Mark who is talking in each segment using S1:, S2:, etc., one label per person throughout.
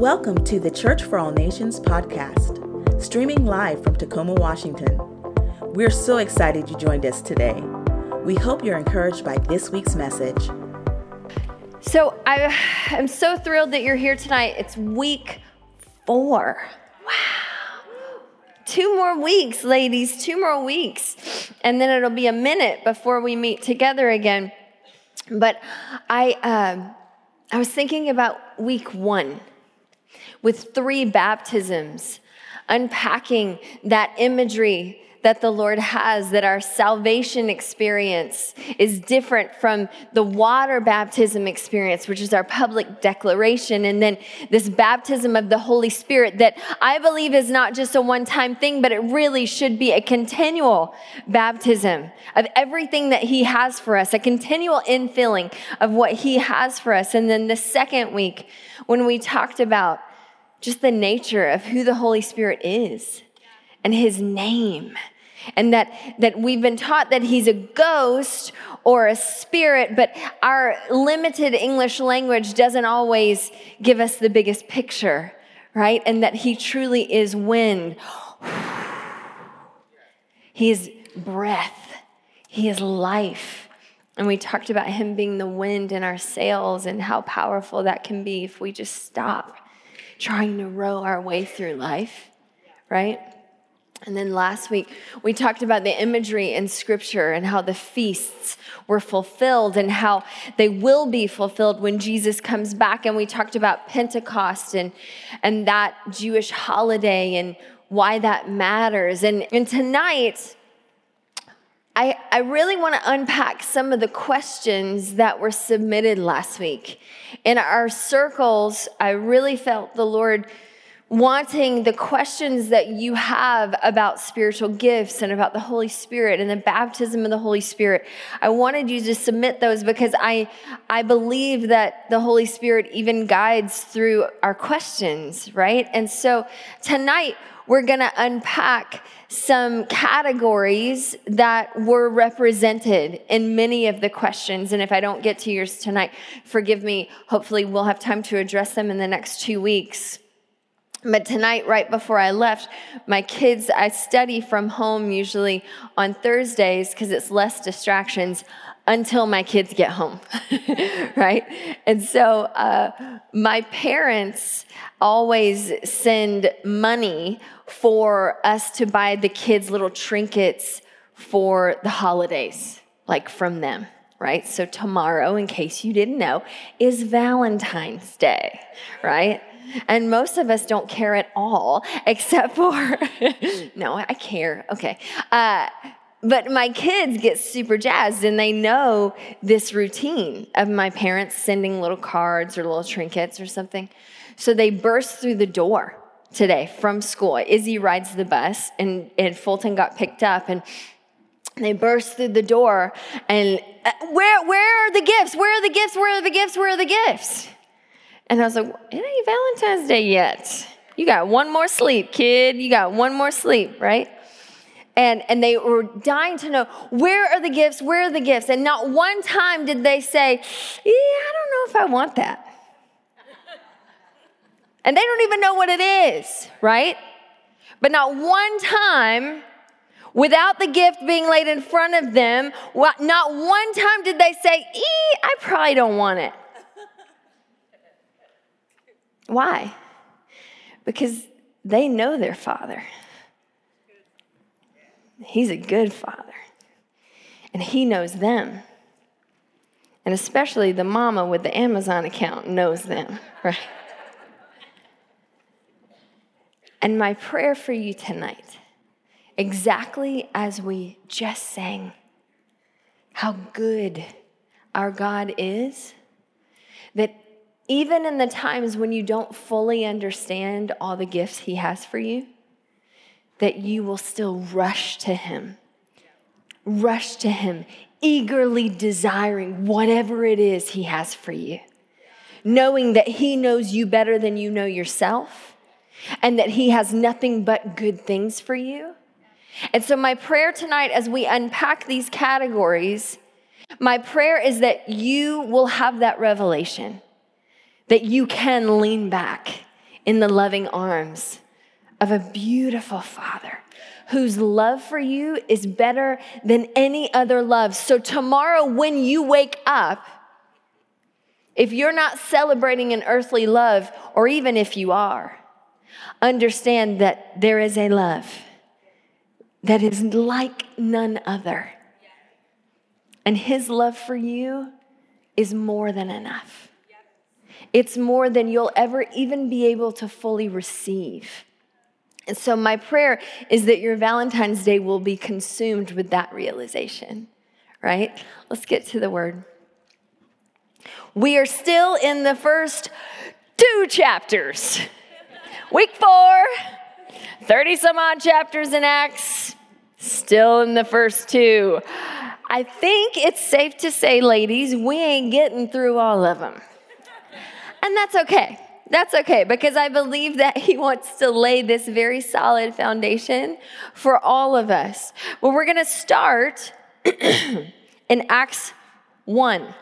S1: Welcome to the Church for All Nations podcast, streaming live from Tacoma, Washington. We're so excited you joined us today. We hope you're encouraged by this week's message.
S2: So I am so thrilled that you're here tonight. It's week four. Wow. Two more weeks, ladies, two more weeks. And then it'll be a minute before we meet together again. But I, um, I was thinking about week one with three baptisms, unpacking that imagery that the Lord has, that our salvation experience is different from the water baptism experience, which is our public declaration. And then this baptism of the Holy Spirit that I believe is not just a one time thing, but it really should be a continual baptism of everything that He has for us, a continual infilling of what He has for us. And then the second week, when we talked about just the nature of who the Holy Spirit is and his name. And that, that we've been taught that he's a ghost or a spirit, but our limited English language doesn't always give us the biggest picture, right? And that he truly is wind. He is breath. He is life. And we talked about him being the wind in our sails and how powerful that can be if we just stop trying to row our way through life, right? And then last week, we talked about the imagery in scripture and how the feasts were fulfilled and how they will be fulfilled when Jesus comes back. And we talked about Pentecost and, and that Jewish holiday and why that matters. And, and tonight, I, I really want to unpack some of the questions that were submitted last week. In our circles, I really felt the Lord wanting the questions that you have about spiritual gifts and about the Holy Spirit and the baptism of the Holy Spirit. I wanted you to submit those because I, I believe that the Holy Spirit even guides through our questions, right? And so tonight, we're going to unpack some categories that were represented in many of the questions. And if I don't get to yours tonight, forgive me. Hopefully, we'll have time to address them in the next two weeks. But tonight, right before I left, my kids, I study from home usually on Thursdays because it's less distractions until my kids get home, right? And so uh, my parents always send money for us to buy the kids little trinkets for the holidays, like from them, right? So tomorrow, in case you didn't know, is Valentine's Day, right? And most of us don't care at all, except for, no, I care. Okay. Uh, but my kids get super jazzed and they know this routine of my parents sending little cards or little trinkets or something. So they burst through the door today from school. Izzy rides the bus and, and Fulton got picked up and they burst through the door and uh, where, where are the gifts? Where are the gifts? Where are the gifts? Where are the gifts? And I was like, it ain't Valentine's Day yet. You got one more sleep, kid. You got one more sleep, right? And, and they were dying to know where are the gifts? Where are the gifts? And not one time did they say, Yeah, I don't know if I want that. And they don't even know what it is, right? But not one time, without the gift being laid in front of them, not one time did they say, I probably don't want it. Why? Because they know their father. He's a good father. And he knows them. And especially the mama with the Amazon account knows them, right? And my prayer for you tonight, exactly as we just sang, how good our God is, that even in the times when you don't fully understand all the gifts He has for you, that you will still rush to Him. Rush to Him, eagerly desiring whatever it is He has for you, knowing that He knows you better than you know yourself, and that He has nothing but good things for you. And so, my prayer tonight, as we unpack these categories, my prayer is that you will have that revelation, that you can lean back in the loving arms of a beautiful Father whose love for you is better than any other love. So, tomorrow, when you wake up, if you're not celebrating an earthly love, or even if you are, understand that there is a love that is like none other. And his love for you is more than enough. It's more than you'll ever even be able to fully receive. And so, my prayer is that your Valentine's Day will be consumed with that realization, right? Let's get to the word. We are still in the first two chapters. Week four, 30 some odd chapters in Acts, still in the first two. I think it's safe to say, ladies, we ain't getting through all of them. And that's okay. That's okay because I believe that he wants to lay this very solid foundation for all of us. Well, we're going to start in Acts 1.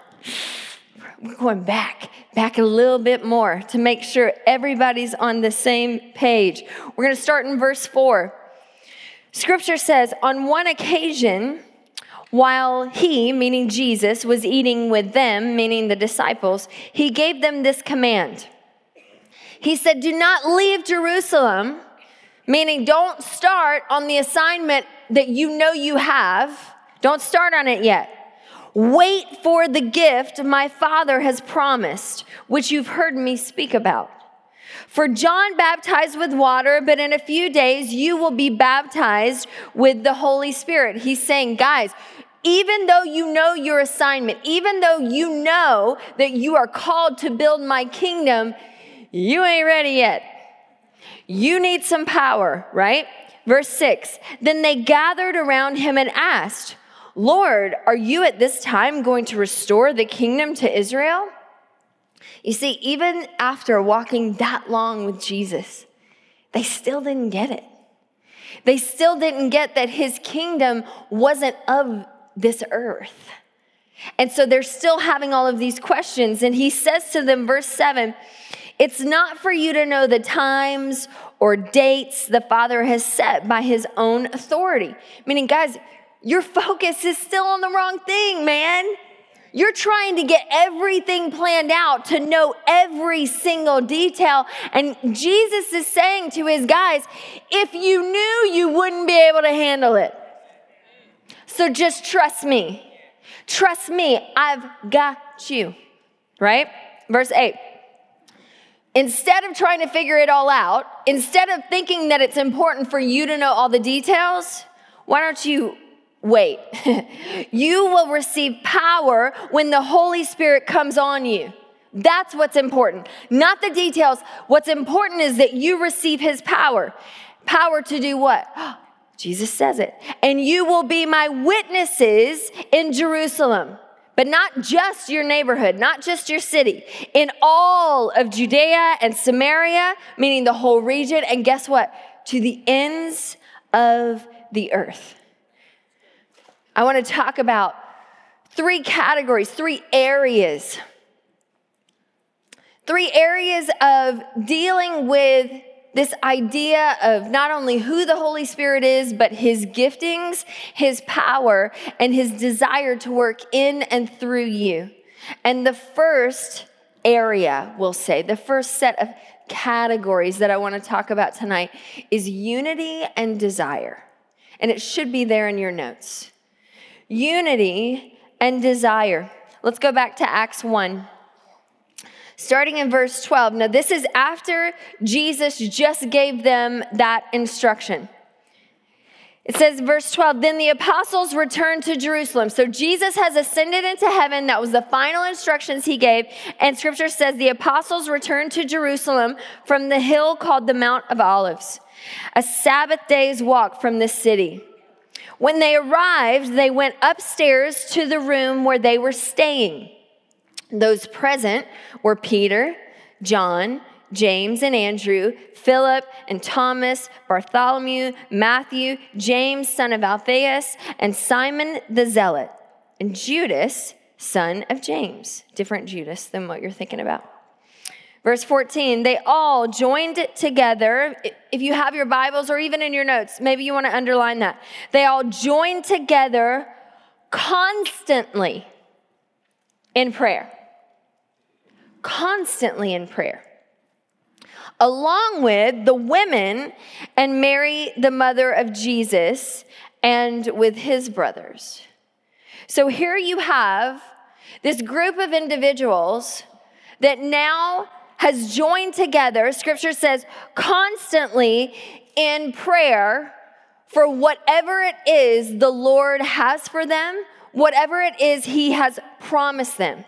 S2: We're going back, back a little bit more to make sure everybody's on the same page. We're going to start in verse 4. Scripture says, On one occasion, while he, meaning Jesus, was eating with them, meaning the disciples, he gave them this command. He said, Do not leave Jerusalem, meaning don't start on the assignment that you know you have. Don't start on it yet. Wait for the gift my Father has promised, which you've heard me speak about. For John baptized with water, but in a few days you will be baptized with the Holy Spirit. He's saying, guys, even though you know your assignment, even though you know that you are called to build my kingdom, you ain't ready yet. You need some power, right? Verse six. Then they gathered around him and asked, Lord, are you at this time going to restore the kingdom to Israel? You see, even after walking that long with Jesus, they still didn't get it. They still didn't get that his kingdom wasn't of this earth. And so they're still having all of these questions. And he says to them, verse 7 It's not for you to know the times or dates the Father has set by his own authority. Meaning, guys, your focus is still on the wrong thing, man. You're trying to get everything planned out to know every single detail. And Jesus is saying to his guys, if you knew, you wouldn't be able to handle it. So just trust me. Trust me, I've got you. Right? Verse 8. Instead of trying to figure it all out, instead of thinking that it's important for you to know all the details, why don't you wait? you will receive power when the Holy Spirit comes on you. That's what's important, not the details. What's important is that you receive His power. Power to do what? Jesus says it. And you will be my witnesses in Jerusalem, but not just your neighborhood, not just your city, in all of Judea and Samaria, meaning the whole region. And guess what? To the ends of the earth. I want to talk about three categories, three areas. Three areas of dealing with this idea of not only who the Holy Spirit is, but his giftings, his power, and his desire to work in and through you. And the first area, we'll say, the first set of categories that I want to talk about tonight is unity and desire. And it should be there in your notes. Unity and desire. Let's go back to Acts 1 starting in verse 12. Now, this is after Jesus just gave them that instruction. It says, verse 12, then the apostles returned to Jerusalem. So Jesus has ascended into heaven. That was the final instructions he gave. And scripture says the apostles returned to Jerusalem from the hill called the Mount of Olives, a Sabbath day's walk from the city. When they arrived, they went upstairs to the room where they were staying. Those present were Peter, John, James and Andrew, Philip and Thomas, Bartholomew, Matthew, James, son of Alphaeus, and Simon the Zealot, and Judas, son of James. Different Judas than what you're thinking about. Verse 14, they all joined together. If you have your Bibles or even in your notes, maybe you want to underline that. They all joined together constantly in prayer. Constantly in prayer. Along with the women and Mary, the mother of Jesus, and with his brothers. So here you have this group of individuals that now has joined together, scripture says, constantly in prayer for whatever it is the Lord has for them, whatever it is he has promised them.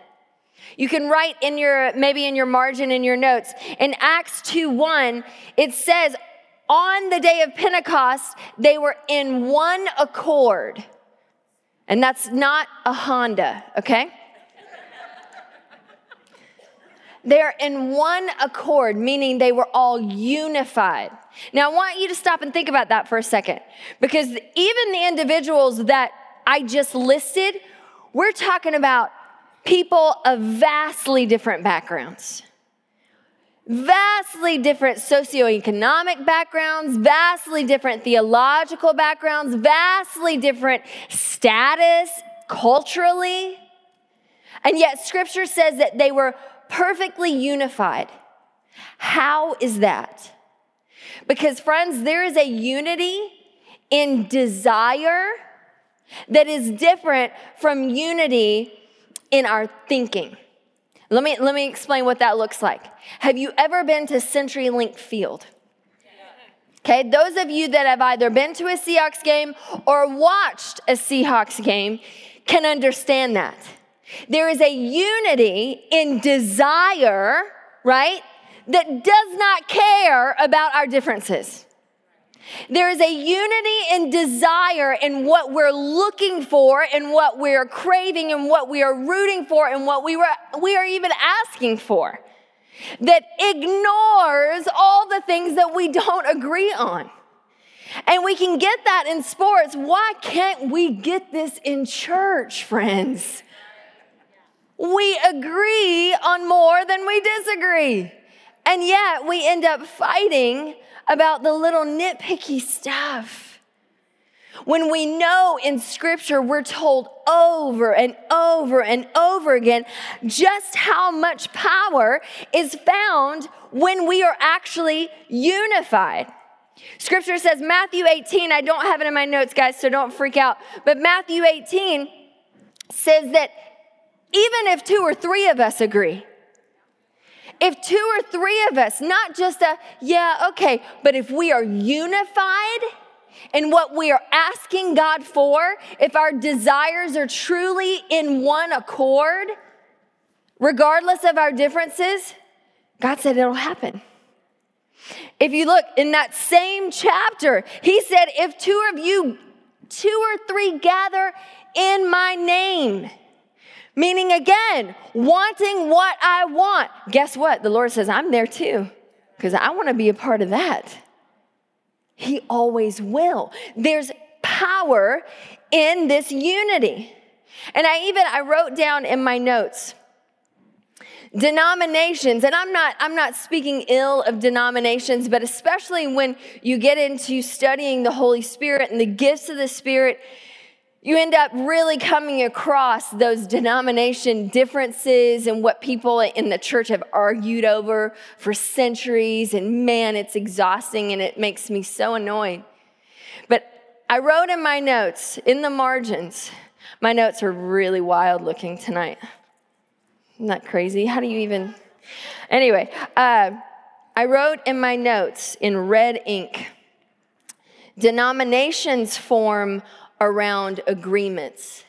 S2: You can write in your, maybe in your margin in your notes. In Acts 2 1, it says, on the day of Pentecost, they were in one accord. And that's not a Honda, okay? They're in one accord, meaning they were all unified. Now, I want you to stop and think about that for a second, because even the individuals that I just listed, we're talking about people of vastly different backgrounds. Vastly different socioeconomic backgrounds, vastly different theological backgrounds, vastly different status culturally. And yet, scripture says that they were perfectly unified. How is that? Because, friends, there is a unity in desire that is different from unity in our thinking. Let me, let me explain what that looks like. Have you ever been to CenturyLink Field? Okay, those of you that have either been to a Seahawks game or watched a Seahawks game can understand that. There is a unity in desire, right, that does not care about our differences. There is a unity in desire in what we're looking for and what we're craving and what we are rooting for and what we, were, we are even asking for that ignores all the things that we don't agree on. And we can get that in sports. Why can't we get this in church, friends? We agree on more than we disagree. And yet we end up fighting about the little nitpicky stuff. When we know in scripture, we're told over and over and over again just how much power is found when we are actually unified. Scripture says, Matthew 18, I don't have it in my notes, guys, so don't freak out, but Matthew 18 says that even if two or three of us agree. If two or three of us, not just a, yeah, okay, but if we are unified in what we are asking God for, if our desires are truly in one accord, regardless of our differences, God said it'll happen. If you look in that same chapter, he said, if two of you, two or three gather in my name, Meaning, again, wanting what I want. Guess what? The Lord says, I'm there too, because I want to be a part of that. He always will. There's power in this unity. And I even I wrote down in my notes denominations and i'm not i'm not speaking ill of denominations but especially when you get into studying the holy spirit and the gifts of the spirit you end up really coming across those denomination differences and what people in the church have argued over for centuries. And man, it's exhausting and it makes me so annoyed. But I wrote in my notes, in the margins, my notes are really wild looking tonight. Isn't that crazy? How do you even? Anyway, uh, I wrote in my notes in red ink denominations form around agreements.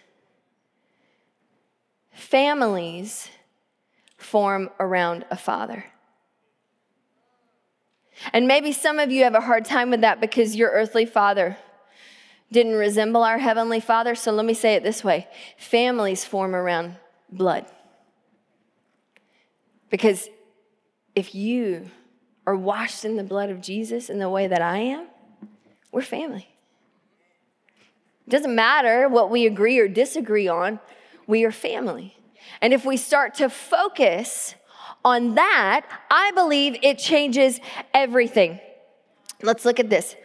S2: Families form around a father. And maybe some of you have a hard time with that because your earthly father didn't resemble our heavenly father. So let me say it this way families form around blood. Because if you are washed in the blood of Jesus in the way that I am, we're family. It doesn't matter what we agree or disagree on, we are family. And if we start to focus on that, I believe it changes everything. Let's look at this.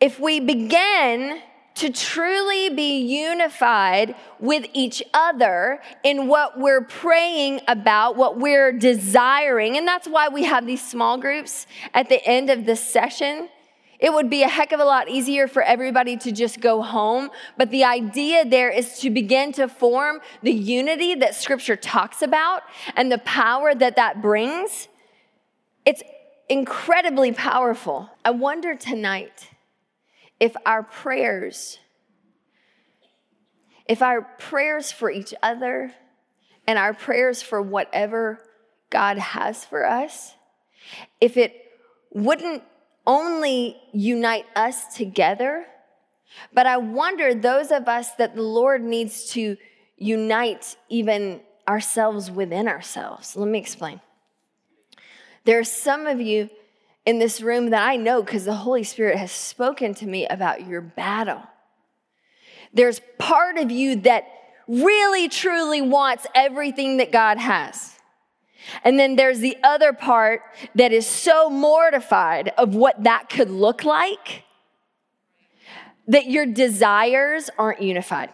S2: If we begin to truly be unified with each other in what we're praying about, what we're desiring. And that's why we have these small groups at the end of this session. It would be a heck of a lot easier for everybody to just go home. But the idea there is to begin to form the unity that scripture talks about and the power that that brings. It's incredibly powerful. I wonder tonight if our prayers, if our prayers for each other and our prayers for whatever God has for us, if it wouldn't only unite us together, but I wonder those of us that the Lord needs to unite even ourselves within ourselves. Let me explain. There are some of you in this room that I know because the Holy Spirit has spoken to me about your battle. There's part of you that really truly wants everything that God has. And then there's the other part that is so mortified of what that could look like that your desires aren't unified.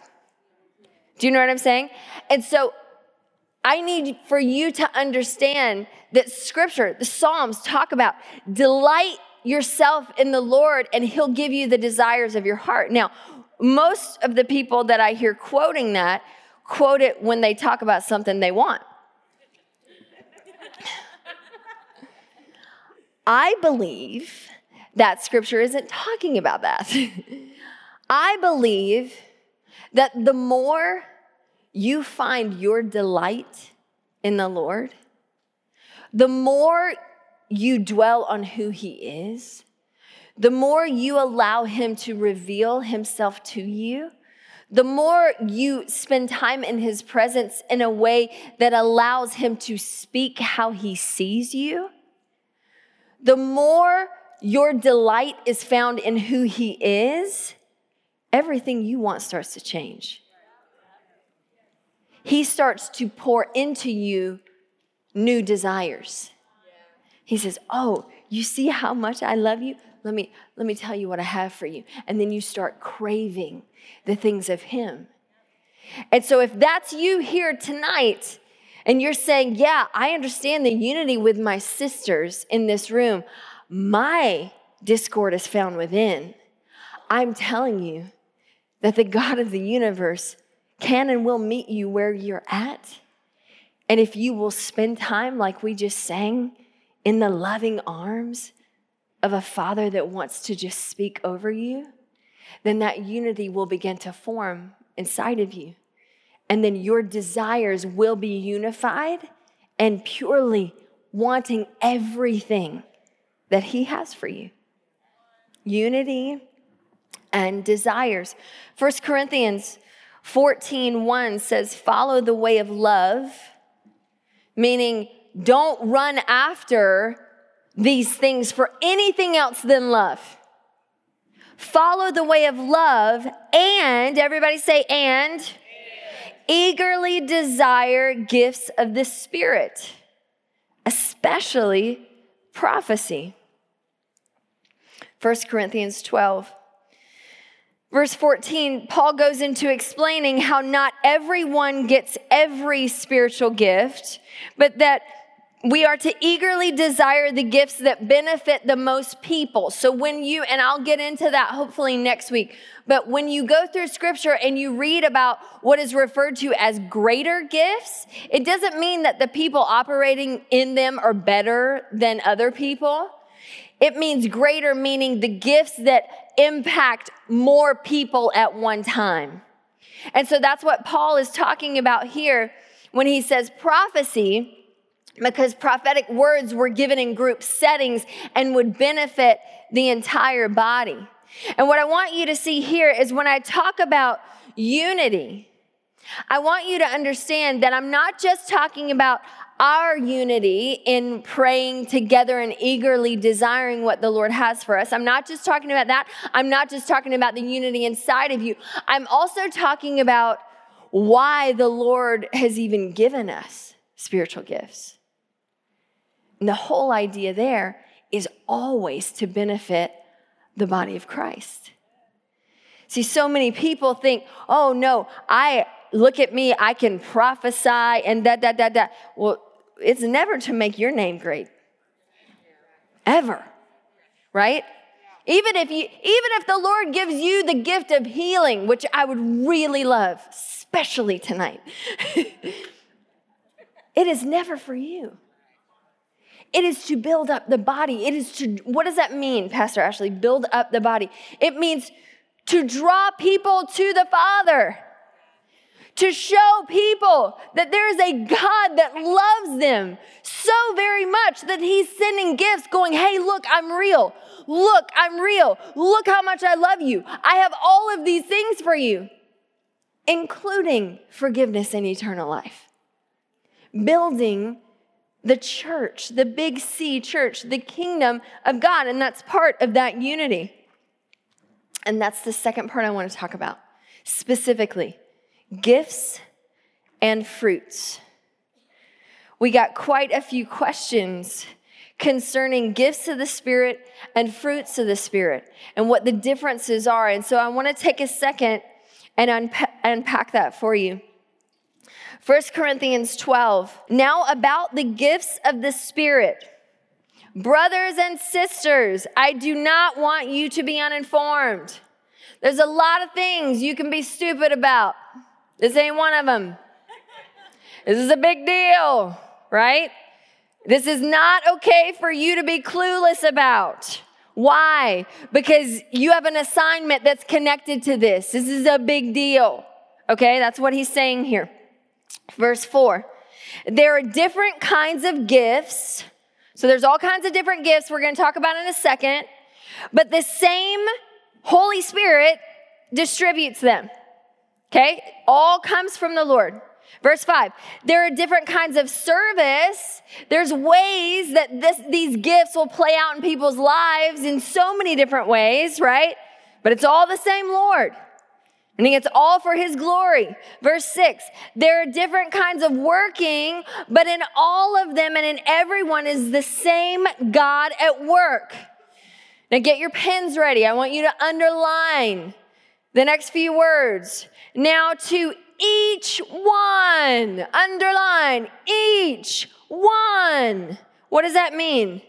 S2: Do you know what I'm saying? And so I need for you to understand that scripture, the Psalms talk about delight yourself in the Lord and he'll give you the desires of your heart. Now, most of the people that I hear quoting that quote it when they talk about something they want. I believe that scripture isn't talking about that. I believe that the more you find your delight in the Lord, the more you dwell on who He is, the more you allow Him to reveal Himself to you, the more you spend time in His presence in a way that allows Him to speak how He sees you, the more your delight is found in who He is, everything you want starts to change. He starts to pour into you new desires. He says, Oh, you see how much I love you? Let me, let me tell you what I have for you. And then you start craving the things of Him. And so, if that's you here tonight, and you're saying, Yeah, I understand the unity with my sisters in this room, my discord is found within. I'm telling you that the God of the universe can and will meet you where you're at and if you will spend time, like we just sang, in the loving arms of a father that wants to just speak over you, then that unity will begin to form inside of you. And then your desires will be unified and purely wanting everything that He has for you. Unity and desires. First Corinthians 14 1 says, Follow the way of love meaning don't run after these things for anything else than love. Follow the way of love and, everybody say, and. Eagerly desire gifts of the Spirit, especially prophecy. 1 Corinthians 12. Verse 14, Paul goes into explaining how not everyone gets every spiritual gift, but that we are to eagerly desire the gifts that benefit the most people. So when you, and I'll get into that hopefully next week, but when you go through scripture and you read about what is referred to as greater gifts, it doesn't mean that the people operating in them are better than other people. It means greater, meaning the gifts that impact more people at one time. And so that's what Paul is talking about here when he says prophecy, because prophetic words were given in group settings and would benefit the entire body. And what I want you to see here is when I talk about unity, I want you to understand that I'm not just talking about our unity in praying together and eagerly desiring what the Lord has for us. I'm not just talking about that. I'm not just talking about the unity inside of you. I'm also talking about why the Lord has even given us spiritual gifts. And the whole idea there is always to benefit the body of Christ. See, so many people think, oh no, I look at me, I can prophesy and that, that, that, that. Well, it's never to make your name great. Ever. Right? Even if you, even if the Lord gives you the gift of healing, which I would really love, especially tonight, it is never for you. It is to build up the body. It is to, what does that mean, Pastor Ashley? Build up the body. It means to draw people to the Father, to show people that there is a God that loves them so very much that He's sending gifts, going, Hey, look, I'm real. Look, I'm real. Look how much I love you. I have all of these things for you, including forgiveness and eternal life. Building the church, the big C church, the kingdom of God. And that's part of that unity. And that's the second part I want to talk about specifically gifts and fruits. We got quite a few questions concerning gifts of the Spirit and fruits of the Spirit and what the differences are. And so I want to take a second and unpa- unpack that for you. 1 Corinthians 12. Now about the gifts of the Spirit. Brothers and sisters, I do not want you to be uninformed. There's a lot of things you can be stupid about. This ain't one of them. This is a big deal, right? This is not okay for you to be clueless about. Why? Because you have an assignment that's connected to this. This is a big deal. Okay, that's what he's saying here. Verse 4 there are different kinds of gifts. So there's all kinds of different gifts we're going to talk about in a second, but the same Holy Spirit distributes them. Okay? All comes from the Lord. Verse 5 there are different kinds of service. There's ways that this, these gifts will play out in people's lives in so many different ways, right? But it's all the same Lord. And it's all for his glory. Verse six, there are different kinds of working, but in all of them and in everyone is the same God at work. Now get your pens ready. I want you to underline the next few words. Now to each one, underline each one. What does that mean?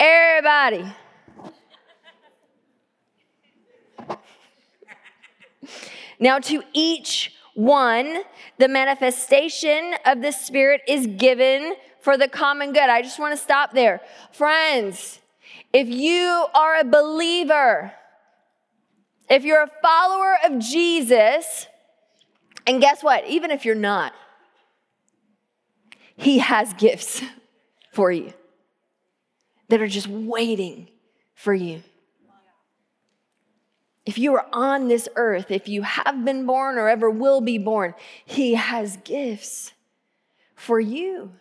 S2: Everybody. Now, to each one, the manifestation of the Spirit is given for the common good. I just want to stop there. Friends, if you are a believer, if you're a follower of Jesus, and guess what? Even if you're not, He has gifts for you that are just waiting for you if you are on this earth, if you have been born or ever will be born, He has gifts for you.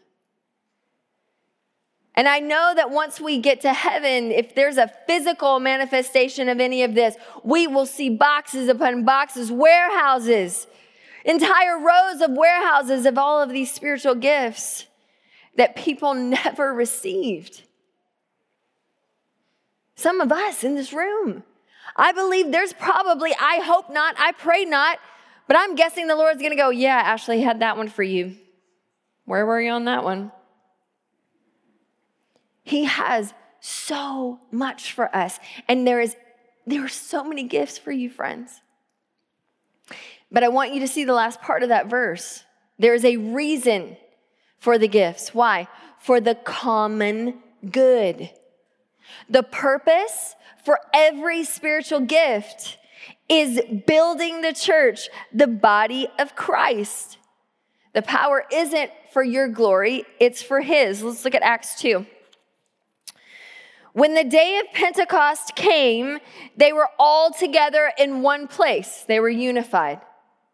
S2: And I know that once we get to heaven, if there's a physical manifestation of any of this, we will see boxes upon boxes, warehouses, entire rows of warehouses of all of these spiritual gifts that people never received. Some of us in this room, I believe there's probably, I hope not, I pray not, but I'm guessing the Lord's gonna go, yeah, Ashley had that one for you. Where were you on that one? He has so much for us. And there is there are so many gifts for you, friends. But I want you to see the last part of that verse. There is a reason for the gifts. Why? For the common good. The purpose for every spiritual gift is building the church, the body of Christ. The power isn't for your glory, it's for His. Let's look at Acts 2. When the day of Pentecost came, they were all together in one place. They were unified.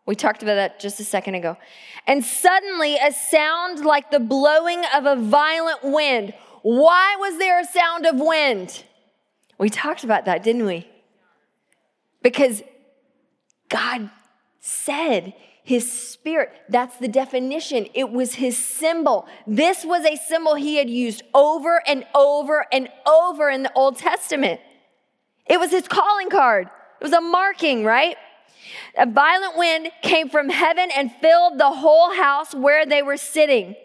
S2: We talked about that just a second ago. And suddenly, a sound like the blowing of a violent wind. Why was there a sound of wind? We talked about that, didn't we? Because God said his spirit. That's the definition. It was his symbol. This was a symbol he had used over and over and over in the Old Testament. It was his calling card. It was a marking, right? A violent wind came from heaven and filled the whole house where they were sitting.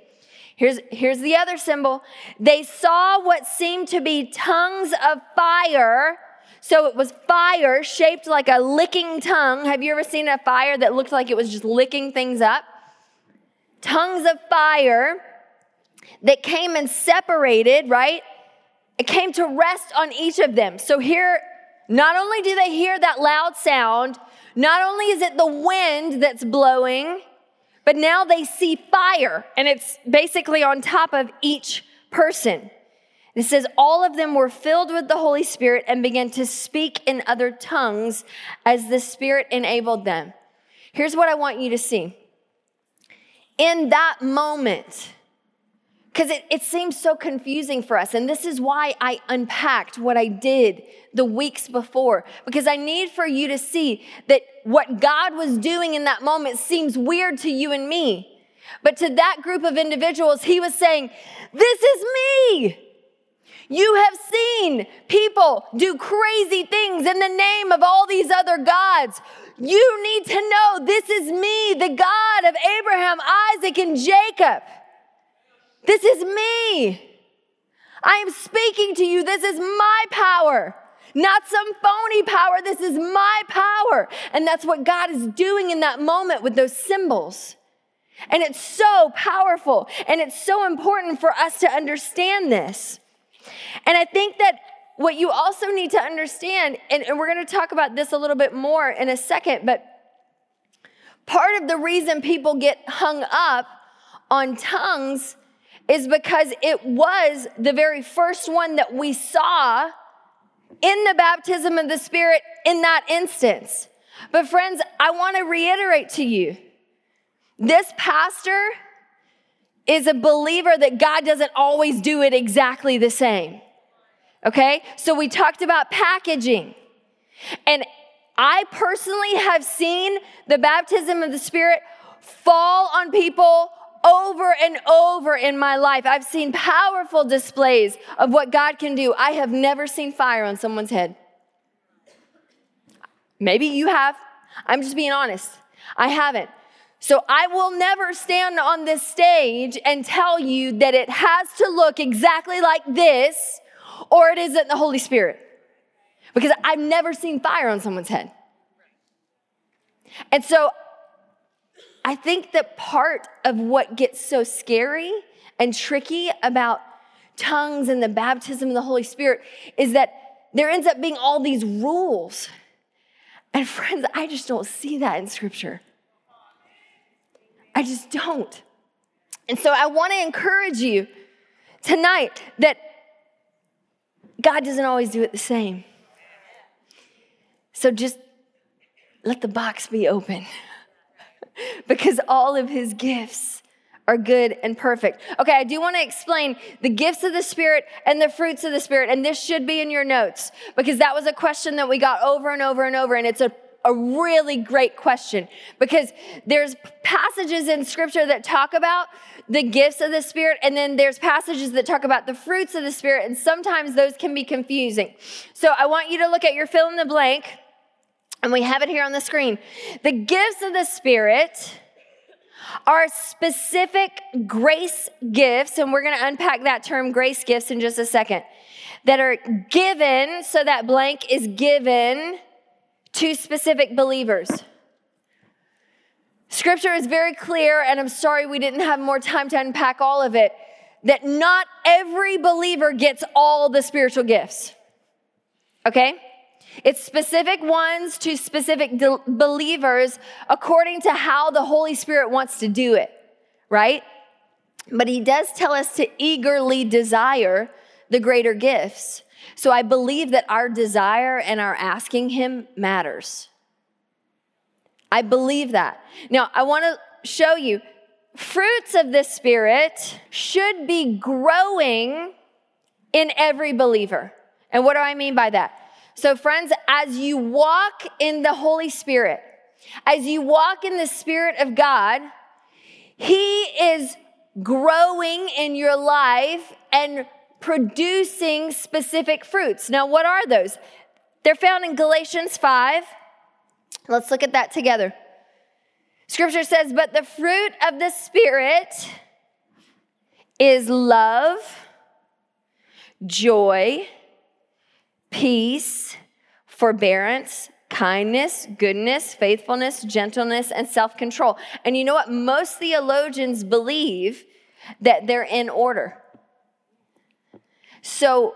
S2: Here's, here's the other symbol. They saw what seemed to be tongues of fire. So it was fire shaped like a licking tongue. Have you ever seen a fire that looked like it was just licking things up? Tongues of fire that came and separated, right? It came to rest on each of them. So here, not only do they hear that loud sound, not only is it the wind that's blowing, but now they see fire, and it's basically on top of each person. It says, All of them were filled with the Holy Spirit and began to speak in other tongues as the Spirit enabled them. Here's what I want you to see. In that moment, because it, it seems so confusing for us. And this is why I unpacked what I did the weeks before, because I need for you to see that what God was doing in that moment seems weird to you and me. But to that group of individuals, he was saying, This is me. You have seen people do crazy things in the name of all these other gods. You need to know this is me, the God of Abraham, Isaac, and Jacob. This is me. I am speaking to you. This is my power, not some phony power. This is my power. And that's what God is doing in that moment with those symbols. And it's so powerful and it's so important for us to understand this. And I think that what you also need to understand, and, and we're going to talk about this a little bit more in a second, but part of the reason people get hung up on tongues is because it was the very first one that we saw in the baptism of the Spirit in that instance. But, friends, I want to reiterate to you this pastor is a believer that God doesn't always do it exactly the same. Okay? So, we talked about packaging. And I personally have seen the baptism of the Spirit fall on people over and over in my life. I've seen powerful displays of what God can do. I have never seen fire on someone's head. Maybe you have. I'm just being honest. I haven't. So I will never stand on this stage and tell you that it has to look exactly like this or it isn't the Holy Spirit. Because I've never seen fire on someone's head. And so I think that part of what gets so scary and tricky about tongues and the baptism of the Holy Spirit is that there ends up being all these rules. And friends, I just don't see that in scripture. I just don't. And so I want to encourage you tonight that God doesn't always do it the same. So just let the box be open. because all of his gifts are good and perfect. Okay, I do want to explain the gifts of the Spirit and the fruits of the Spirit, and this should be in your notes because that was a question that we got over and over and over, and it's a a really great question because there's passages in scripture that talk about the gifts of the spirit and then there's passages that talk about the fruits of the spirit and sometimes those can be confusing so i want you to look at your fill in the blank and we have it here on the screen. The gifts of the Spirit are specific grace gifts, and we're going to unpack that term grace gifts in just a second, that are given, so that blank is given to specific believers. Scripture is very clear, and I'm sorry we didn't have more time to unpack all of it, that not every believer gets all the spiritual gifts. Okay? It's specific ones to specific de- believers according to how the Holy Spirit wants to do it, right? But he does tell us to eagerly desire the greater gifts. So I believe that our desire and our asking him matters. I believe that. Now, I want to show you fruits of the Spirit should be growing in every believer. And what do I mean by that? So, friends, as you walk in the Holy Spirit, as you walk in the Spirit of God, He is growing in your life and producing specific fruits. Now, what are those? They're found in Galatians 5. Let's look at that together. Scripture says, But the fruit of the Spirit is love, joy, peace, forbearance, kindness, goodness, faithfulness, gentleness, and self control. And you know what? Most theologians believe that they're in order. So,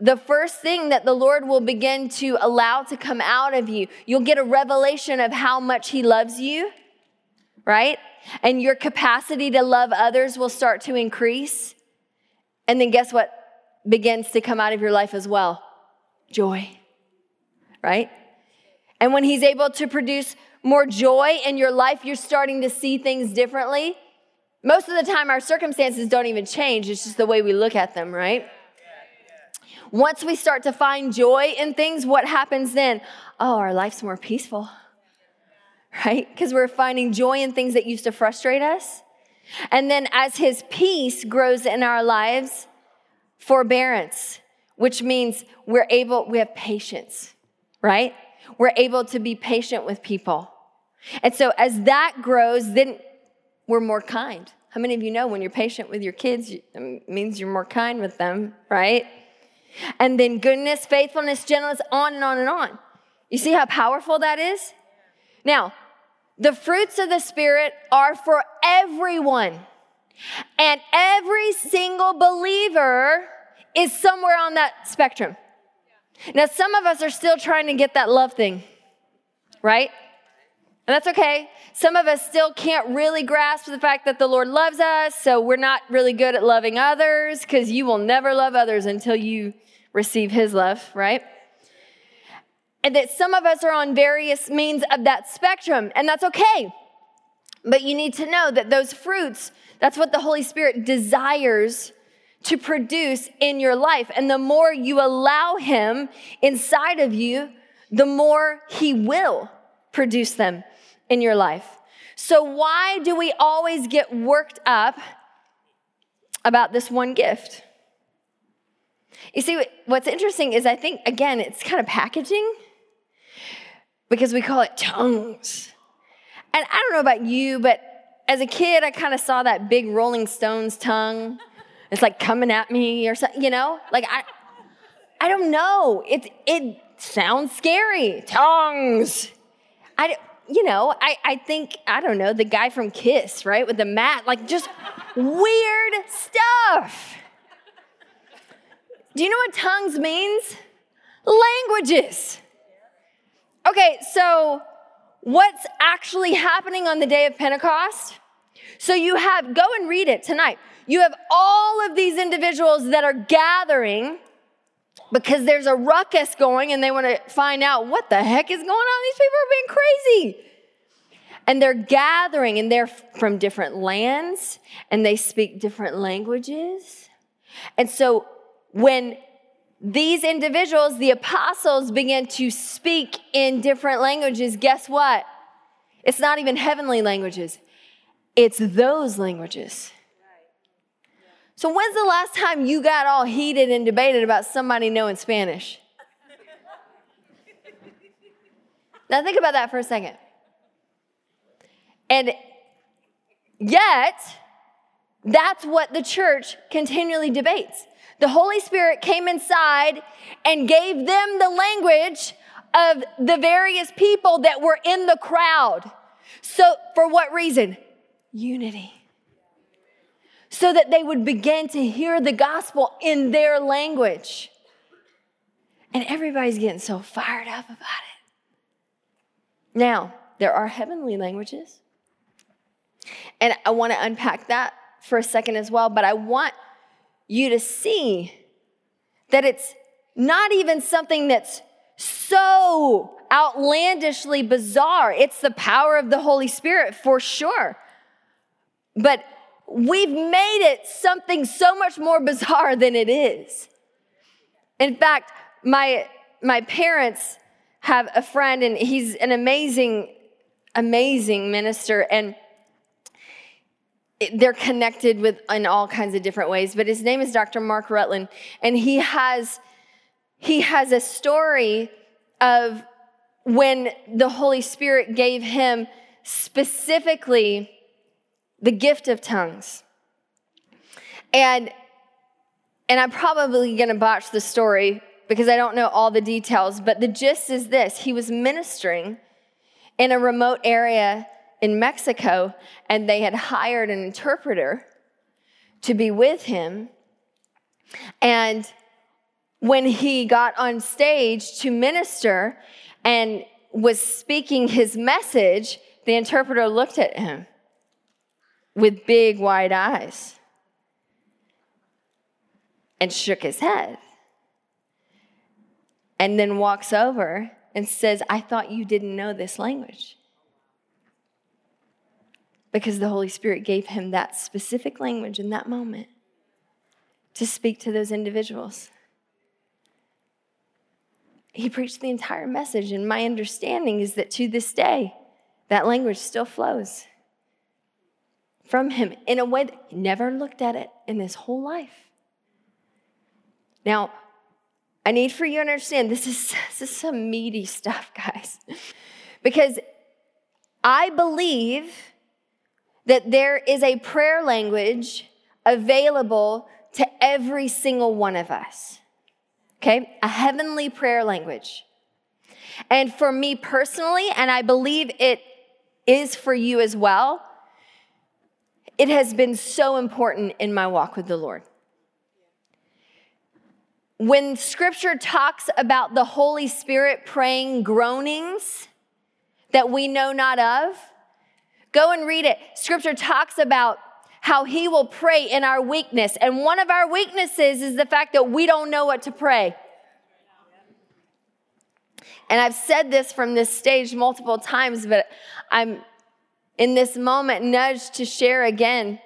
S2: the first thing that the Lord will begin to allow to come out of you, you'll get a revelation of how much He loves you, right? And your capacity to love others will start to increase. And then guess what begins to come out of your life as well? Joy, right? And when He's able to produce more joy in your life, you're starting to see things differently. Most of the time, our circumstances don't even change, it's just the way we look at them, right? Once we start to find joy in things, what happens then? Oh, our life's more peaceful, right? Because we're finding joy in things that used to frustrate us. And then as His peace grows in our lives, forbearance, which means we're able, we have patience, right? We're able to be patient with people. And so as that grows, then we're more kind. How many of you know when you're patient with your kids, it means you're more kind with them, right? And then goodness, faithfulness, gentleness, on and on and on. You see how powerful that is? Now, the fruits of the Spirit are for everyone. And every single believer is somewhere on that spectrum. Now, some of us are still trying to get that love thing, right? And that's okay. Some of us still can't really grasp the fact that the Lord loves us, so we're not really good at loving others because you will never love others until you receive His love, right? And that some of us are on various means of that spectrum, and that's okay. But you need to know that those fruits, that's what the Holy Spirit desires to produce in your life. And the more you allow Him inside of you, the more He will produce them in your life. So, why do we always get worked up about this one gift? You see, what's interesting is I think, again, it's kind of packaging because we call it tongues. And I don't know about you, but as a kid, I kind of saw that big Rolling Stones tongue. It's like coming at me or something, you know? Like, I, I don't know. It, it sounds scary. Tongues. I, you know, I, I think, I don't know, the guy from Kiss, right, with the mat, like just weird stuff. Do you know what tongues means? Languages. Okay, so what's actually happening on the day of Pentecost? So you have, go and read it tonight. You have all of these individuals that are gathering because there's a ruckus going and they want to find out what the heck is going on. These people are being crazy. And they're gathering and they're from different lands and they speak different languages. And so when these individuals, the apostles, begin to speak in different languages, guess what? It's not even heavenly languages, it's those languages. So, when's the last time you got all heated and debated about somebody knowing Spanish? now, think about that for a second. And yet, that's what the church continually debates. The Holy Spirit came inside and gave them the language of the various people that were in the crowd. So, for what reason? Unity. So that they would begin to hear the gospel in their language. And everybody's getting so fired up about it. Now, there are heavenly languages. And I want to unpack that for a second as well, but I want you to see that it's not even something that's so outlandishly bizarre. It's the power of the Holy Spirit for sure. But we've made it something so much more bizarre than it is. In fact, my, my parents have a friend, and he's an amazing amazing minister and they're connected with in all kinds of different ways but his name is dr mark rutland and he has he has a story of when the holy spirit gave him specifically the gift of tongues. And and i'm probably going to botch the story because i don't know all the details but the gist is this. He was ministering in a remote area in Mexico, and they had hired an interpreter to be with him. And when he got on stage to minister and was speaking his message, the interpreter looked at him with big, wide eyes and shook his head. And then walks over and says, I thought you didn't know this language. Because the Holy Spirit gave him that specific language in that moment to speak to those individuals. He preached the entire message, and my understanding is that to this day, that language still flows from him in a way that he never looked at it in his whole life. Now, I need for you to understand this is, this is some meaty stuff, guys. because I believe that there is a prayer language available to every single one of us. Okay? A heavenly prayer language. And for me personally, and I believe it is for you as well, it has been so important in my walk with the Lord when scripture talks about the Holy Spirit praying groanings that we know not of, go and read it. Scripture talks about how he will pray in our weakness. And one of our weaknesses is the fact that we don't know what to pray. And I've said this from this stage multiple times, but I'm in this moment nudged to share again.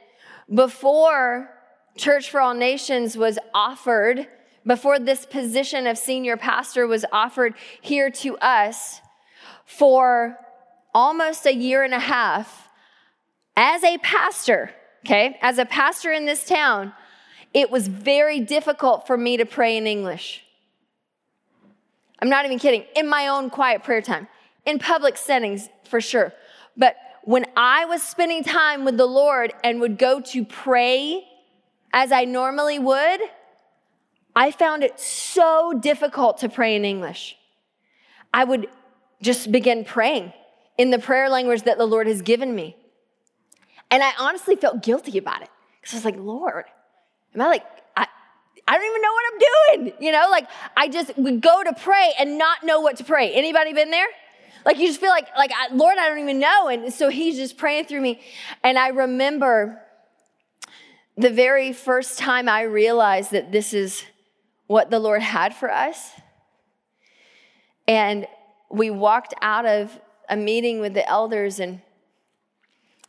S2: Before Church for All Nations was offered, before this position of senior pastor was offered here to us for almost a year and a half as a pastor, okay, as a pastor in this town, it was very difficult for me to pray in English. I'm not even kidding. In my own quiet prayer time, in public settings for sure. But when I was spending time with the Lord and would go to pray as I normally would, I found it so difficult to pray in English. I would just begin praying in the prayer language that the Lord has given me. And I honestly felt guilty about it because I was like, Lord, am I like, I, I don't even know what I'm doing. You know, like I just would go to pray and not know what to pray. Anybody been there? Like you just feel like, like Lord, I don't even know. And so he's just praying through me. And I remember the very first time I realized that this is what the Lord had for us. And we walked out of a meeting with the elders and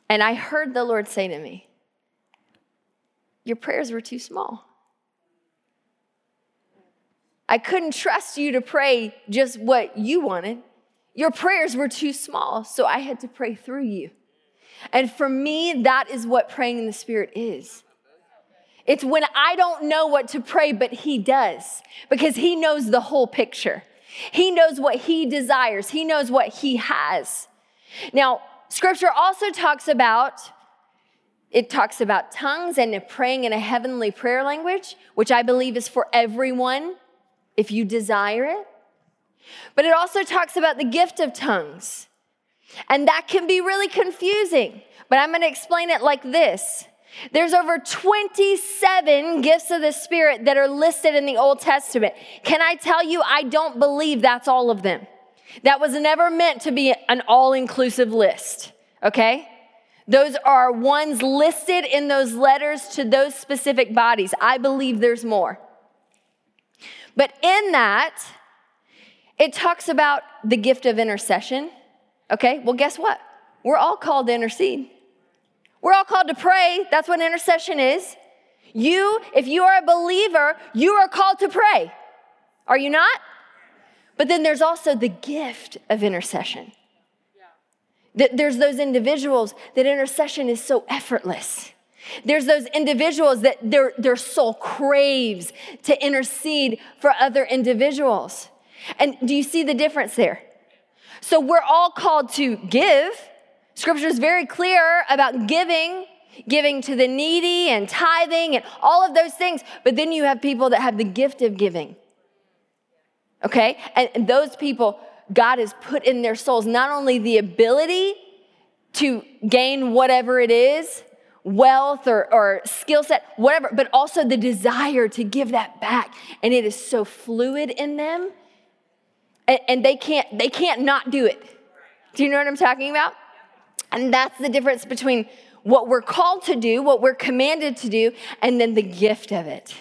S2: and I heard the Lord say to me, Your prayers were too small. I couldn't trust you to pray just what you wanted. Your prayers were too small, so I had to pray through you. And for me, that is what praying in the Spirit is. It's when I don't know what to pray, but He does, because He knows the whole picture. He knows what He desires, He knows what He has. Now, Scripture also talks about it talks about tongues and praying in a heavenly prayer language, which I believe is for everyone if you desire it. But it also talks about the gift of tongues. And that can be really confusing. But I'm going to explain it like this there's over 27 gifts of the Spirit that are listed in the Old Testament. Can I tell you, I don't believe that's all of them. That was never meant to be an all inclusive list, okay? Those are ones listed in those letters to those specific bodies. I believe there's more. But in that, it talks about the gift of intercession. Okay, well, guess what? We're all called to intercede. We're all called to pray. That's what intercession is. You, if you are a believer, you are called to pray. Are you not? But then there's also the gift of intercession. There's those individuals that intercession is so effortless. There's those individuals that their, their soul craves to intercede for other individuals. And do you see the difference there? So we're all called to give. Scripture is very clear about giving, giving to the needy and tithing and all of those things. But then you have people that have the gift of giving. Okay? And those people, God has put in their souls not only the ability to gain whatever it is, wealth or, or skill set, whatever, but also the desire to give that back. And it is so fluid in them. And, and they can't, they can't not do it. Do you know what I'm talking about? And that's the difference between what we're called to do, what we're commanded to do, and then the gift of it.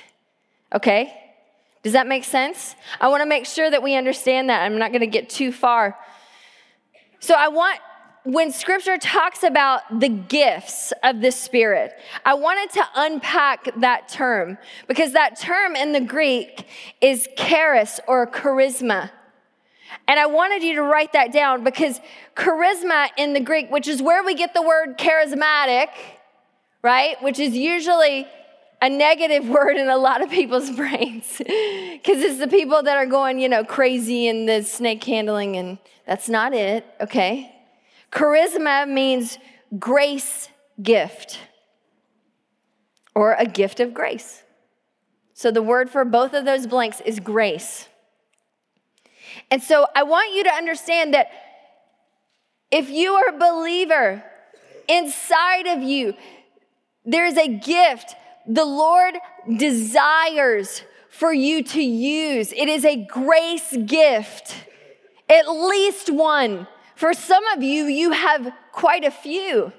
S2: Okay? Does that make sense? I want to make sure that we understand that. I'm not going to get too far. So I want when scripture talks about the gifts of the Spirit, I wanted to unpack that term because that term in the Greek is charis or charisma. And I wanted you to write that down because charisma in the Greek, which is where we get the word charismatic, right? Which is usually a negative word in a lot of people's brains because it's the people that are going, you know, crazy in the snake handling, and that's not it, okay? Charisma means grace gift or a gift of grace. So the word for both of those blanks is grace. And so I want you to understand that if you are a believer, inside of you, there's a gift the Lord desires for you to use. It is a grace gift, at least one. For some of you, you have quite a few.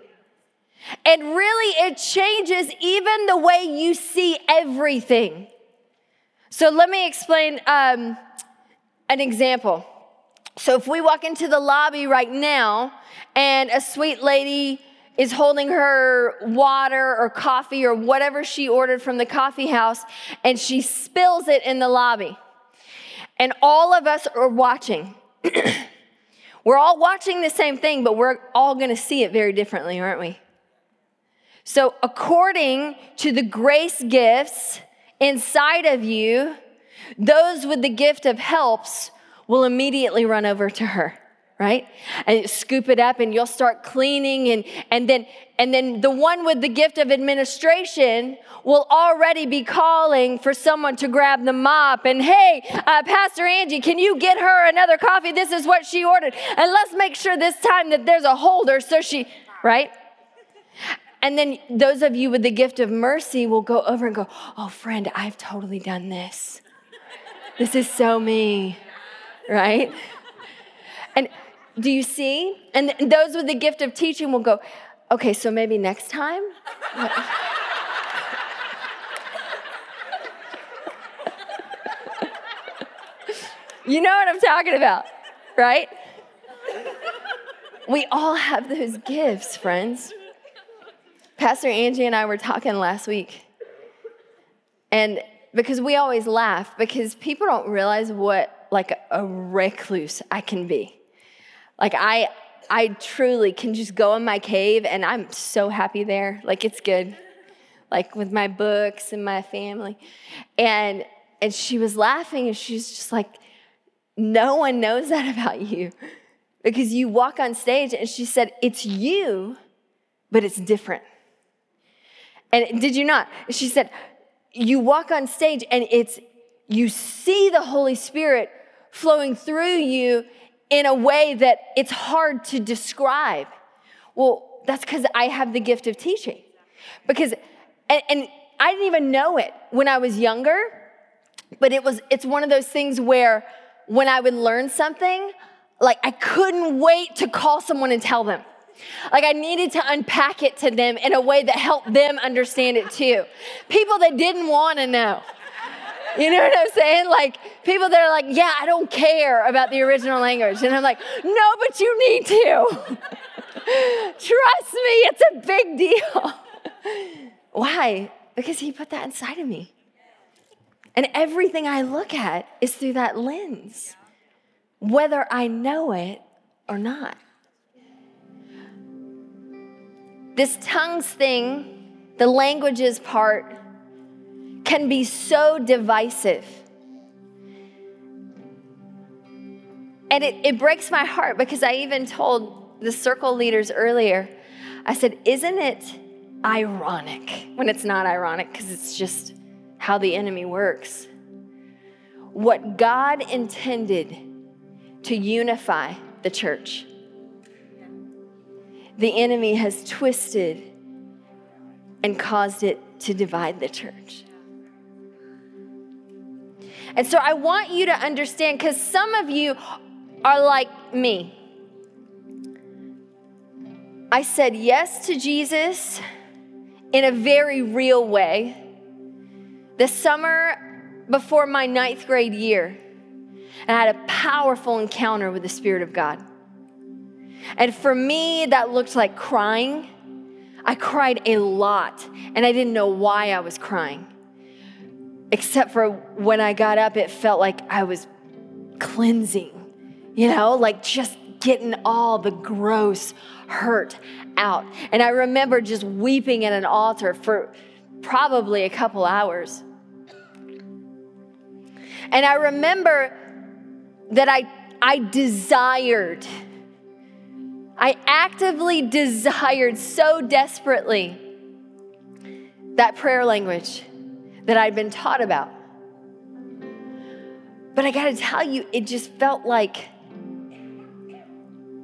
S2: And really, it changes even the way you see everything. So, let me explain um, an example. So, if we walk into the lobby right now and a sweet lady is holding her water or coffee or whatever she ordered from the coffee house and she spills it in the lobby, and all of us are watching. We're all watching the same thing, but we're all going to see it very differently, aren't we? So, according to the grace gifts inside of you, those with the gift of helps will immediately run over to her right? And scoop it up and you'll start cleaning and and then and then the one with the gift of administration will already be calling for someone to grab the mop and hey uh, pastor angie can you get her another coffee? This is what she ordered. And let's make sure this time that there's a holder so she right? And then those of you with the gift of mercy will go over and go oh friend i've totally done this this is so me right and do you see? And those with the gift of teaching will go, okay, so maybe next time? you know what I'm talking about, right? We all have those gifts, friends. Pastor Angie and I were talking last week. And because we always laugh, because people don't realize what like a recluse I can be. Like I I truly can just go in my cave and I'm so happy there. Like it's good. Like with my books and my family. And and she was laughing and she's just like no one knows that about you. Because you walk on stage and she said it's you but it's different. And did you not? She said you walk on stage and it's you see the Holy Spirit flowing through you in a way that it's hard to describe. Well, that's because I have the gift of teaching. Because, and, and, I didn't even know it when I was younger, but it was, it's one of those things where when I would learn something, like I couldn't wait to call someone and tell them. Like I needed to unpack it to them in a way that helped them understand it too. People that didn't want to know. You know what I'm saying? Like people that are like, yeah, I don't care about the original language. And I'm like, no, but you need to. Trust me, it's a big deal. Why? Because he put that inside of me. And everything I look at is through that lens, whether I know it or not. This tongues thing, the languages part, can be so divisive. And it, it breaks my heart because I even told the circle leaders earlier, I said, Isn't it ironic when it's not ironic because it's just how the enemy works? What God intended to unify the church, the enemy has twisted and caused it to divide the church. And so I want you to understand because some of you are like me. I said yes to Jesus in a very real way. The summer before my ninth grade year, and I had a powerful encounter with the Spirit of God. And for me, that looked like crying. I cried a lot, and I didn't know why I was crying. Except for when I got up, it felt like I was cleansing, you know, like just getting all the gross hurt out. And I remember just weeping at an altar for probably a couple hours. And I remember that I, I desired, I actively desired so desperately that prayer language that I'd been taught about. But I gotta tell you, it just felt like,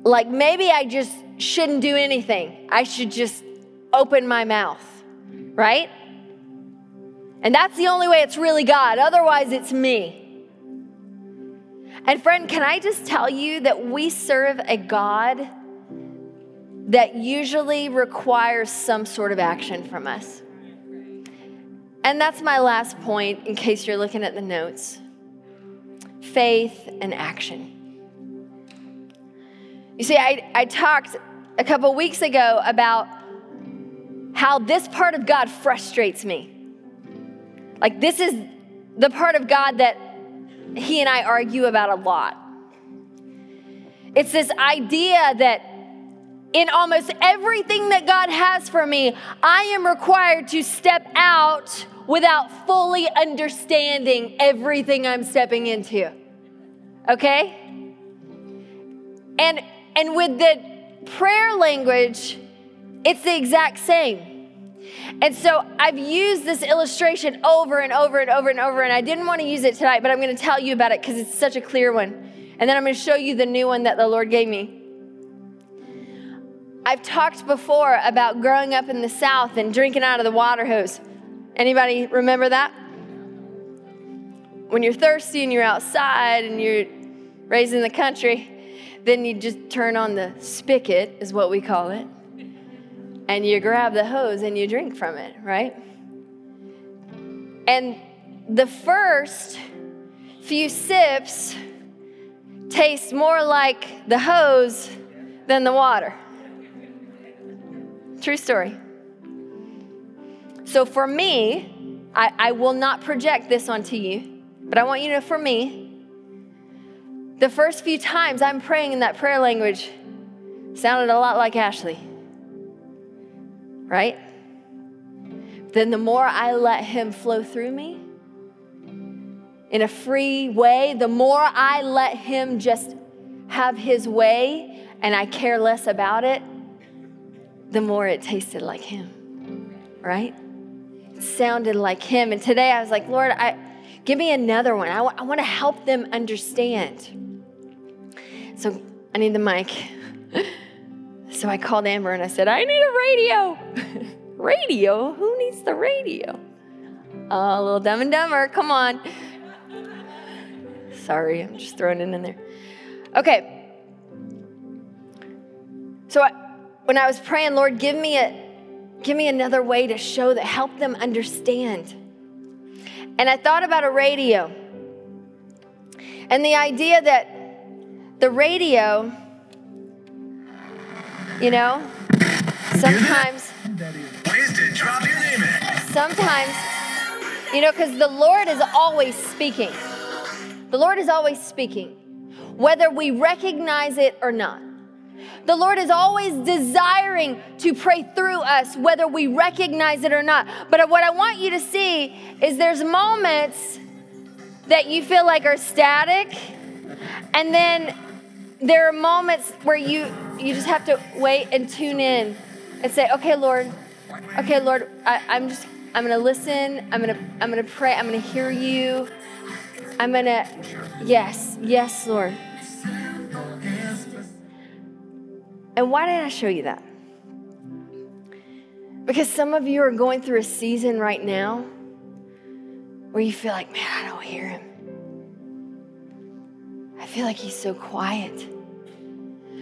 S2: like maybe I just shouldn't do anything. I should just open my mouth, right? And that's the only way it's really God. Otherwise, it's me. And friend, can I just tell you that we serve a God that usually requires some sort of action from us? And that's my last point in case you're looking at the notes faith and action. You see, I, I talked a couple weeks ago about how this part of God frustrates me. Like, this is the part of God that he and I argue about a lot. It's this idea that in almost everything that God has for me, I am required to step out without fully understanding everything I'm stepping into. Okay? And and with the prayer language, it's the exact same. And so I've used this illustration over and over and over and over, and I didn't want to use it tonight, but I'm going to tell you about it because it's such a clear one. And then I'm going to show you the new one that the Lord gave me. I've talked before about growing up in the South and drinking out of the water hose. Anybody remember that? When you're thirsty and you're outside and you're raised in the country, then you just turn on the spigot, is what we call it and you grab the hose and you drink from it, right? And the first few sips taste more like the hose than the water. True story. So for me, I, I will not project this onto you, but I want you to know for me, the first few times I'm praying in that prayer language sounded a lot like Ashley right? Then the more I let Him flow through me in a free way, the more I let Him just have His way and I care less about it, the more it tasted like Him, right? It sounded like Him. And today I was like, Lord, I, give me another one. I, w- I want to help them understand. So I need the mic. So I called Amber and I said, I need a radio. radio? Who needs the radio? Oh, a little dumb and dumber. Come on. Sorry, I'm just throwing it in there. Okay. So I, when I was praying, Lord, give me a give me another way to show that help them understand. And I thought about a radio. And the idea that the radio you know? Sometimes. Sometimes, you know, because the Lord is always speaking. The Lord is always speaking, whether we recognize it or not. The Lord is always desiring to pray through us, whether we recognize it or not. But what I want you to see is there's moments that you feel like are static, and then there are moments where you you just have to wait and tune in and say, "Okay, Lord, okay, Lord, I, I'm just I'm gonna listen. I'm gonna I'm gonna pray. I'm gonna hear you. I'm gonna yes, yes, Lord." And why did I show you that? Because some of you are going through a season right now where you feel like, man, I don't hear him. I feel like he's so quiet.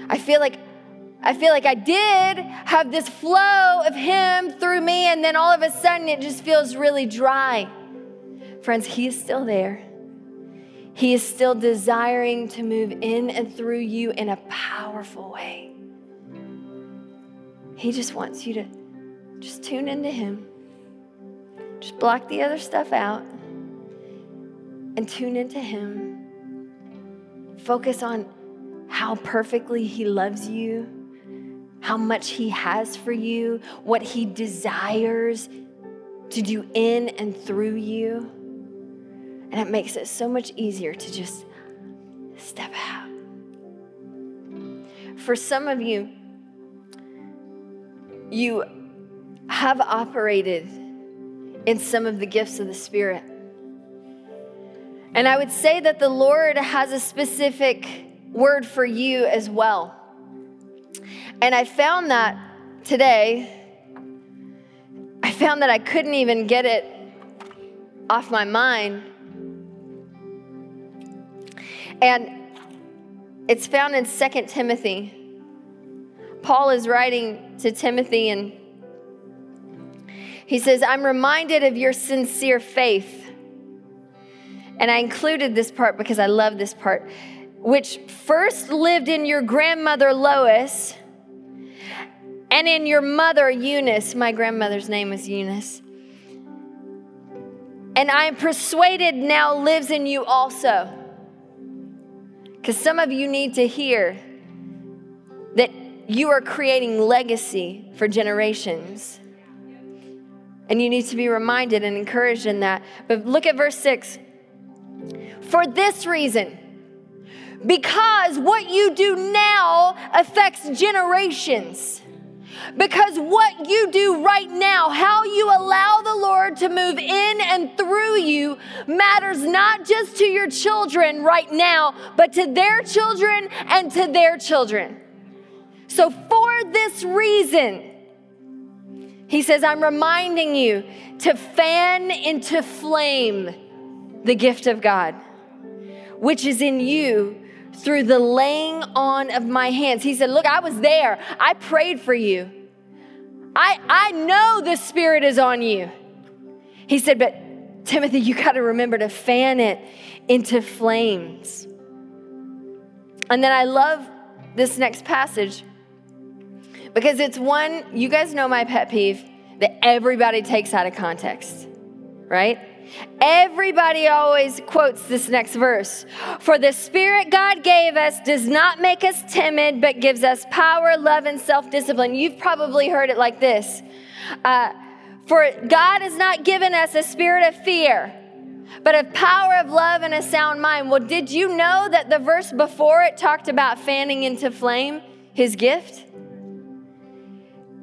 S2: I feel like I feel like I did have this flow of him through me and then all of a sudden it just feels really dry. Friends, he is still there. He is still desiring to move in and through you in a powerful way. He just wants you to just tune into Him. Just block the other stuff out and tune into Him. Focus on how perfectly He loves you, how much He has for you, what He desires to do in and through you. And it makes it so much easier to just step out. For some of you, you have operated in some of the gifts of the Spirit. And I would say that the Lord has a specific word for you as well. And I found that today, I found that I couldn't even get it off my mind. And it's found in 2 Timothy Paul is writing to Timothy and he says, I'm reminded of your sincere faith. And I included this part because I love this part, which first lived in your grandmother Lois and in your mother Eunice. My grandmother's name was Eunice. And I am persuaded now lives in you also. Because some of you need to hear that you are creating legacy for generations. And you need to be reminded and encouraged in that. But look at verse 6. For this reason, because what you do now affects generations. Because what you do right now, how you allow the Lord to move in and through you, matters not just to your children right now, but to their children and to their children. So, for this reason, he says, I'm reminding you to fan into flame the gift of God, which is in you through the laying on of my hands. He said, Look, I was there. I prayed for you. I, I know the Spirit is on you. He said, But Timothy, you got to remember to fan it into flames. And then I love this next passage because it's one, you guys know my pet peeve that everybody takes out of context, right? Everybody always quotes this next verse. For the Spirit God gave us does not make us timid, but gives us power, love, and self discipline. You've probably heard it like this uh, For God has not given us a spirit of fear, but of power, of love, and a sound mind. Well, did you know that the verse before it talked about fanning into flame his gift?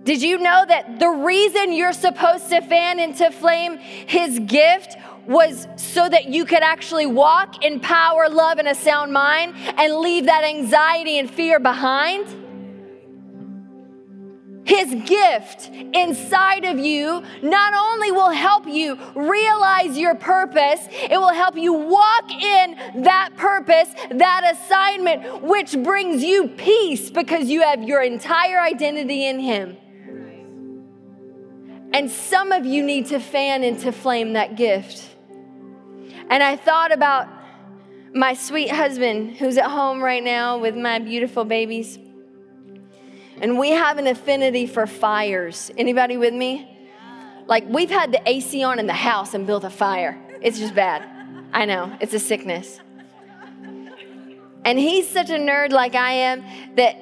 S2: Did you know that the reason you're supposed to fan into flame his gift was so that you could actually walk in power, love, and a sound mind and leave that anxiety and fear behind? His gift inside of you not only will help you realize your purpose, it will help you walk in that purpose, that assignment, which brings you peace because you have your entire identity in Him. And some of you need to fan into flame that gift. And I thought about my sweet husband who's at home right now with my beautiful babies. And we have an affinity for fires. Anybody with me? Like we've had the AC on in the house and built a fire. It's just bad. I know, it's a sickness. And he's such a nerd like I am that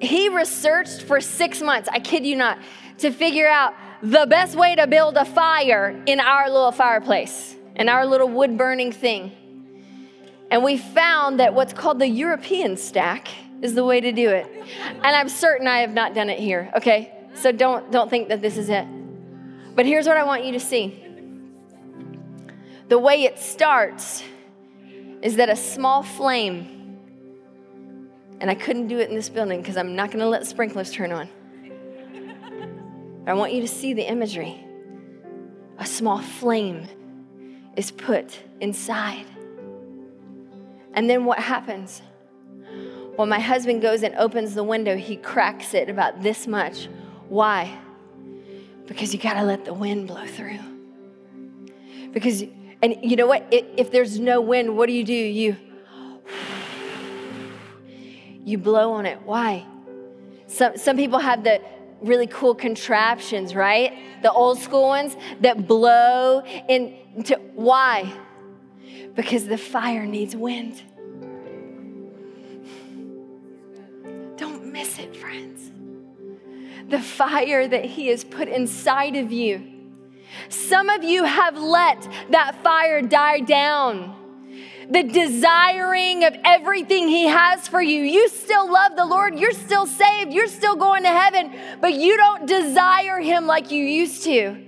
S2: he researched for six months, I kid you not, to figure out the best way to build a fire in our little fireplace, in our little wood burning thing. And we found that what's called the European stack is the way to do it. And I'm certain I have not done it here, okay? So don't, don't think that this is it. But here's what I want you to see the way it starts is that a small flame, and I couldn't do it in this building because I'm not going to let sprinklers turn on. But I want you to see the imagery. A small flame is put inside. And then what happens? When my husband goes and opens the window, he cracks it about this much. Why? Because you got to let the wind blow through. Because, and you know what? If there's no wind, what do you do? You, you blow on it. Why? Some, some people have the really cool contraptions, right? The old school ones that blow into, why? Because the fire needs wind. Don't miss it, friends. The fire that He has put inside of you. Some of you have let that fire die down the desiring of everything He has for you. You still love the Lord, you're still saved, you're still going to heaven, but you don't desire Him like you used to.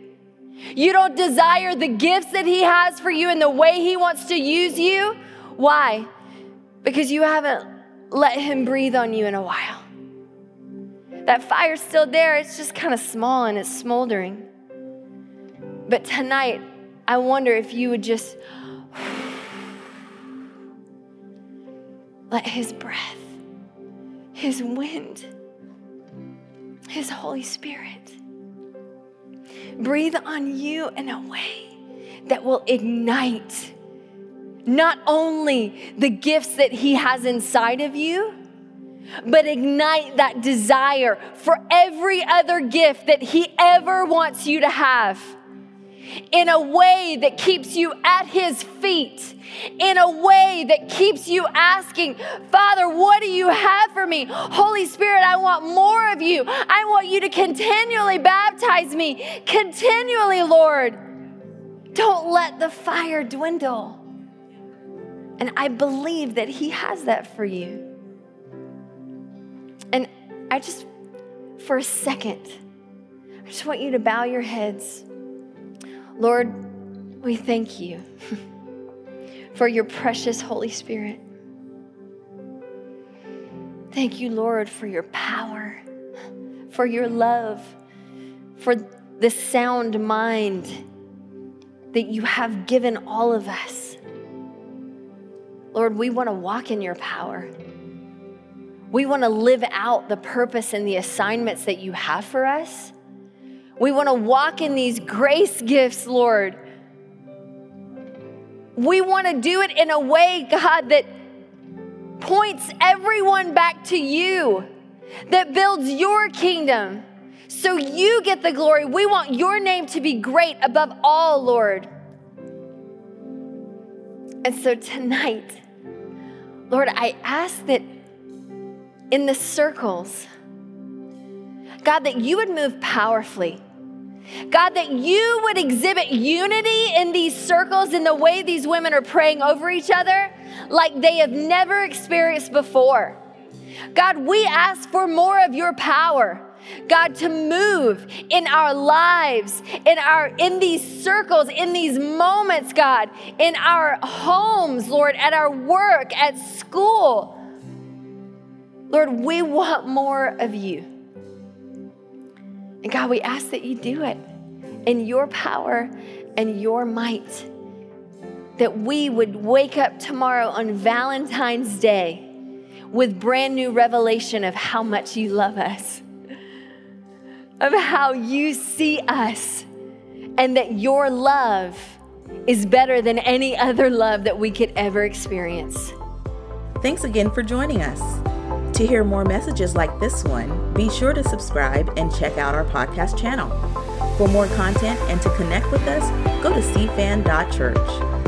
S2: You don't desire the gifts that He has for you and the way He wants to use you. Why? Because you haven't let Him breathe on you in a while. That fire's still there, it's just kind of small and it's smoldering. But tonight, I wonder if you would just let His breath, His wind, His Holy Spirit breathe on you in a way that will ignite not only the gifts that He has inside of you, but ignite that desire for every other gift that He ever wants you to have in a way that keeps you at His feet, in a way that keeps you asking, Father, what do you have for me? Holy Spirit, I want more of you. I want you to continually baptize me, continually, Lord. Don't let the fire dwindle. And I believe that He has that for you. And I just, for a second, I just want you to bow your heads. Lord, we thank you for your precious Holy Spirit. Thank you, Lord, for your power, for your love, for the sound mind that you have given all of us. Lord, we want to walk in your power. We want to live out the purpose and the assignments that you have for us. We want to walk in these grace gifts, Lord. We want to do it in a way, God, that points everyone back to you, that builds your kingdom. So you get the glory. We want your name to be great above all, Lord. And so tonight, Lord, I ask that in the circles, God, that you would move powerfully. God, that you would exhibit unity in these circles in the way these women are praying over each other like they have never experienced before. God, we ask for more of your power. God, to move in our lives, in our in these circles, in these moments, God, in our homes, Lord, at our work, at school. Lord, we want more of you. And God, we ask that you do it in your power and your might. That we would wake up tomorrow on Valentine's Day with brand new revelation of how much you love us, of how you see us, and that your love is better than any other love that we could ever experience.
S1: Thanks again for joining us. To hear more messages like this one, be sure to subscribe and check out our podcast channel. For more content and to connect with us, go to cfan.church.